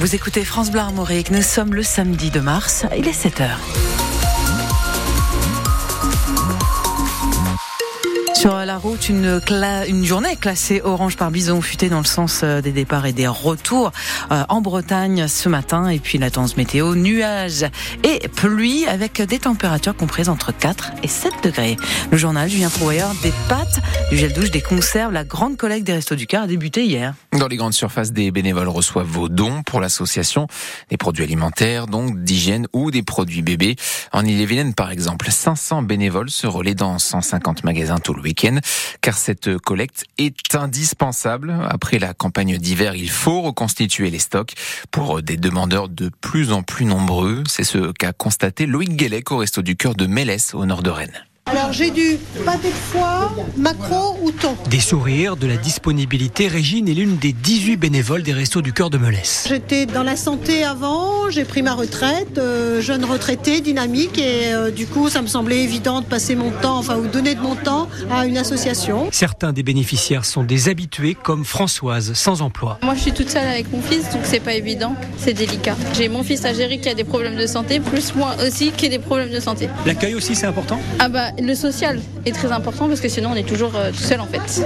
Vous écoutez France Bleu Armorique. Nous sommes le samedi de mars. Il est 7 heures. Sur la route, une, une journée classée orange par bison futé dans le sens euh, des départs et des retours euh, en Bretagne ce matin. Et puis la tendance météo, nuages et pluie avec des températures comprises entre 4 et 7 degrés. Le journal Julien Prouailleur, des pâtes, du gel douche, des conserves. La grande collecte des Restos du Cœur a débuté hier. Dans les grandes surfaces, des bénévoles reçoivent vos dons pour l'association. Des produits alimentaires, donc d'hygiène ou des produits bébés. En Ille-et-Vilaine, par exemple, 500 bénévoles se relaient dans 150 magasins tout le car cette collecte est indispensable. Après la campagne d'hiver, il faut reconstituer les stocks pour des demandeurs de plus en plus nombreux. C'est ce qu'a constaté Loïc Guélec au Resto du Cœur de Mélès, au nord de Rennes. Alors j'ai du pâté de foie, macro ou thon. Des sourires, de la disponibilité. Régine est l'une des 18 bénévoles des Restos du Cœur de Melès. J'étais dans la santé avant, j'ai pris ma retraite, euh, jeune retraité, dynamique, et euh, du coup ça me semblait évident de passer mon temps, enfin ou donner de mon temps à une association. Certains des bénéficiaires sont des habitués comme Françoise, sans emploi. Moi je suis toute seule avec mon fils, donc c'est pas évident, c'est délicat. J'ai mon fils à gérer qui a des problèmes de santé, plus moi aussi qui ai des problèmes de santé. L'accueil aussi c'est important? Ah bah le social est très important parce que sinon on est toujours euh, tout seul en fait.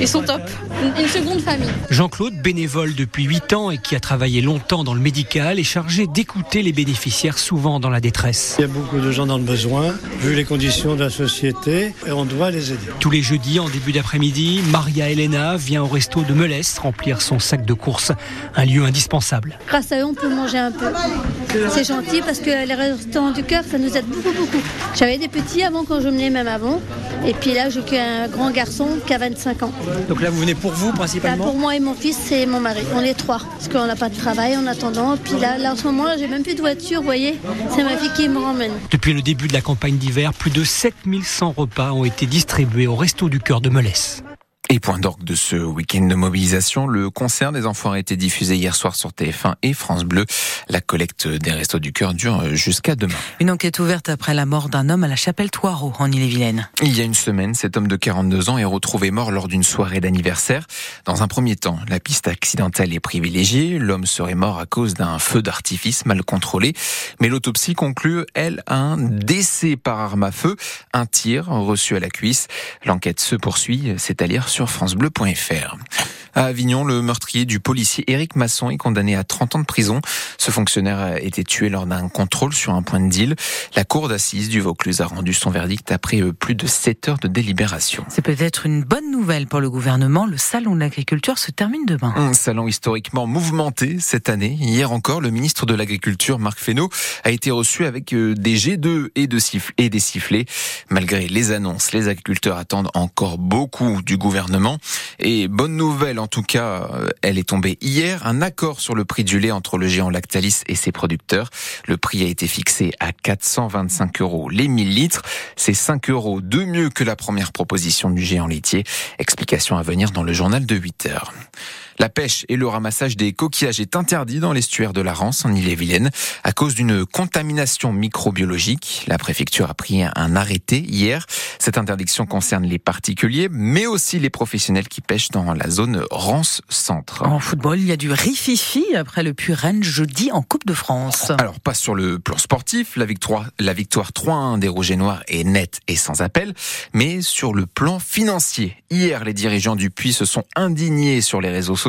Ils sont top. Une, une seconde famille. Jean-Claude, bénévole depuis 8 ans et qui a travaillé longtemps dans le médical, est chargé d'écouter les bénéficiaires souvent dans la détresse. Il y a beaucoup de gens dans le besoin, vu les conditions de la société, et on doit les aider. Tous les jeudis en début d'après-midi, Maria Elena vient au resto de Melès remplir son sac de courses, un lieu indispensable. Grâce à eux, on peut manger un peu. C'est gentil parce que les restaurants du cœur, ça nous aide beaucoup, beaucoup. J'avais des petits avant quand je venais, même avant. Et puis là, j'ai qu'un grand garçon qui a 25 ans. Donc là, vous venez pour vous Là, principalement pour moi et mon fils et mon mari. On est trois. Parce qu'on n'a pas de travail en attendant. Puis là, là en ce moment, j'ai même plus de voiture, vous voyez. C'est ma fille qui me ramène. Depuis le début de la campagne d'hiver, plus de 7100 repas ont été distribués au resto du cœur de Melès. Et point d'orgue de ce week-end de mobilisation, le concert des enfants a été diffusé hier soir sur TF1 et France Bleu. La collecte des Restos du Cœur dure jusqu'à demain. Une enquête ouverte après la mort d'un homme à la chapelle Toireau en Ille-et-Vilaine. Il y a une semaine, cet homme de 42 ans est retrouvé mort lors d'une soirée d'anniversaire. Dans un premier temps, la piste accidentelle est privilégiée. L'homme serait mort à cause d'un feu d'artifice mal contrôlé. Mais l'autopsie conclut, elle, un décès par arme à feu, un tir reçu à la cuisse. L'enquête se poursuit, c'est à lire sur francebleu.fr. À Avignon, le meurtrier du policier Éric Masson est condamné à 30 ans de prison. Ce fonctionnaire a été tué lors d'un contrôle sur un point de deal. La cour d'assises du Vaucluse a rendu son verdict après plus de 7 heures de délibération. C'est peut-être une bonne nouvelle pour le gouvernement. Le salon de l'agriculture se termine demain. Un salon historiquement mouvementé cette année. Hier encore, le ministre de l'Agriculture, Marc Fesneau, a été reçu avec des G2 et, de siffle- et des sifflets. Malgré les annonces, les agriculteurs attendent encore beaucoup du gouvernement. Et bonne nouvelle, en tout cas, euh, elle est tombée hier. Un accord sur le prix du lait entre le géant Lactalis et ses producteurs. Le prix a été fixé à 425 euros les 1000 litres. C'est 5 euros de mieux que la première proposition du géant laitier. Explication à venir dans le journal de 8 heures. La pêche et le ramassage des coquillages est interdit dans l'estuaire de la Rance en Ille-et-Vilaine à cause d'une contamination microbiologique. La préfecture a pris un arrêté hier. Cette interdiction concerne les particuliers, mais aussi les professionnels qui pêchent dans la zone Rance Centre. En football, il y a du rififi après le puy Rennes jeudi en Coupe de France. Alors, pas sur le plan sportif, la victoire, la victoire 3-1 des Rouges et Noirs est nette et sans appel, mais sur le plan financier. Hier, les dirigeants du Puy se sont indignés sur les réseaux sociaux,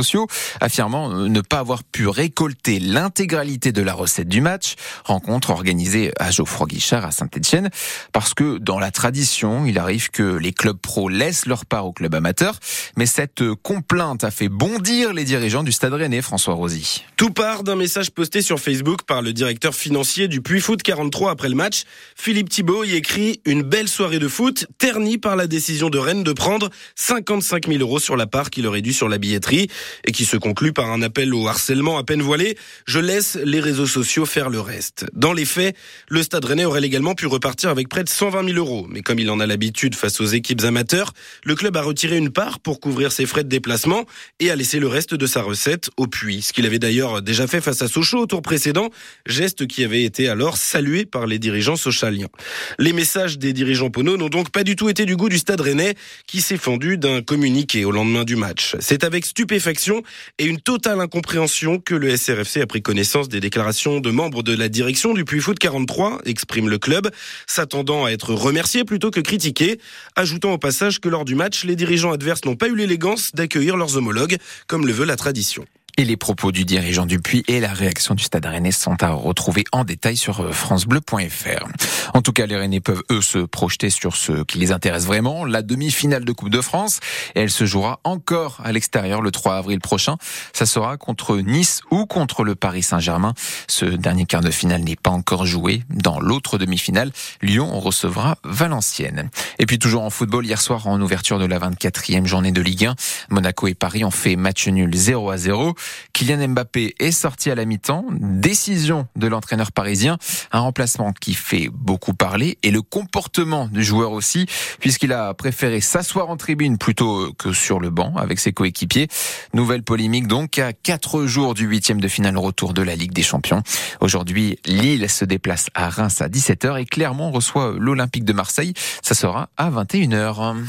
affirmant euh, ne pas avoir pu récolter l'intégralité de la recette du match. Rencontre organisée à Geoffroy Guichard à Saint-Etienne, parce que dans la tradition, il arrive que les clubs pros laissent leur part aux clubs amateurs, mais cette euh, complainte a fait bondir les dirigeants du Stade Rennais, François Rosy. Tout part d'un message posté sur Facebook par le directeur financier du Puy Foot 43 après le match. Philippe Thibault y écrit une belle soirée de foot ternie par la décision de Rennes de prendre 55 000 euros sur la part qu'il aurait dû sur la billetterie et qui se conclut par un appel au harcèlement à peine voilé. Je laisse les réseaux sociaux faire le reste. Dans les faits, le Stade Rennais aurait également pu repartir avec près de 120 000 euros. Mais comme il en a l'habitude face aux équipes amateurs, le club a retiré une part pour couvrir ses frais de déplacement et a laissé le reste de sa recette au puits. Ce qu'il avait d'ailleurs déjà fait face à Sochaux au tour précédent, geste qui avait été alors salué par les dirigeants sochaliens. Les messages des dirigeants Pono n'ont donc pas du tout été du goût du Stade Rennais qui s'est fendu d'un communiqué au lendemain du match. C'est avec stupéfaction et une totale incompréhension que le SRFC a pris connaissance des déclarations de membres de la direction du Puy Foot 43, exprime le club, s'attendant à être remercié plutôt que critiqué, ajoutant au passage que lors du match, les dirigeants adverses n'ont pas eu l'élégance d'accueillir leurs homologues, comme le veut la tradition. Et les propos du dirigeant du Puy et la réaction du Stade Rennais sont à retrouver en détail sur euh, francebleu.fr. En tout cas, les Rennais peuvent eux se projeter sur ce qui les intéresse vraiment, la demi-finale de Coupe de France. Et elle se jouera encore à l'extérieur le 3 avril prochain. Ça sera contre Nice ou contre le Paris Saint-Germain. Ce dernier quart de finale n'est pas encore joué. Dans l'autre demi-finale, Lyon recevra Valenciennes. Et puis toujours en football, hier soir en ouverture de la 24e journée de Ligue 1, Monaco et Paris ont fait match nul 0 à 0. Kylian Mbappé est sorti à la mi-temps. Décision de l'entraîneur parisien. Un remplacement qui fait beaucoup parler et le comportement du joueur aussi, puisqu'il a préféré s'asseoir en tribune plutôt que sur le banc avec ses coéquipiers. Nouvelle polémique donc à quatre jours du huitième de finale retour de la Ligue des Champions. Aujourd'hui, Lille se déplace à Reims à 17h et Clermont reçoit l'Olympique de Marseille. Ça sera à 21h.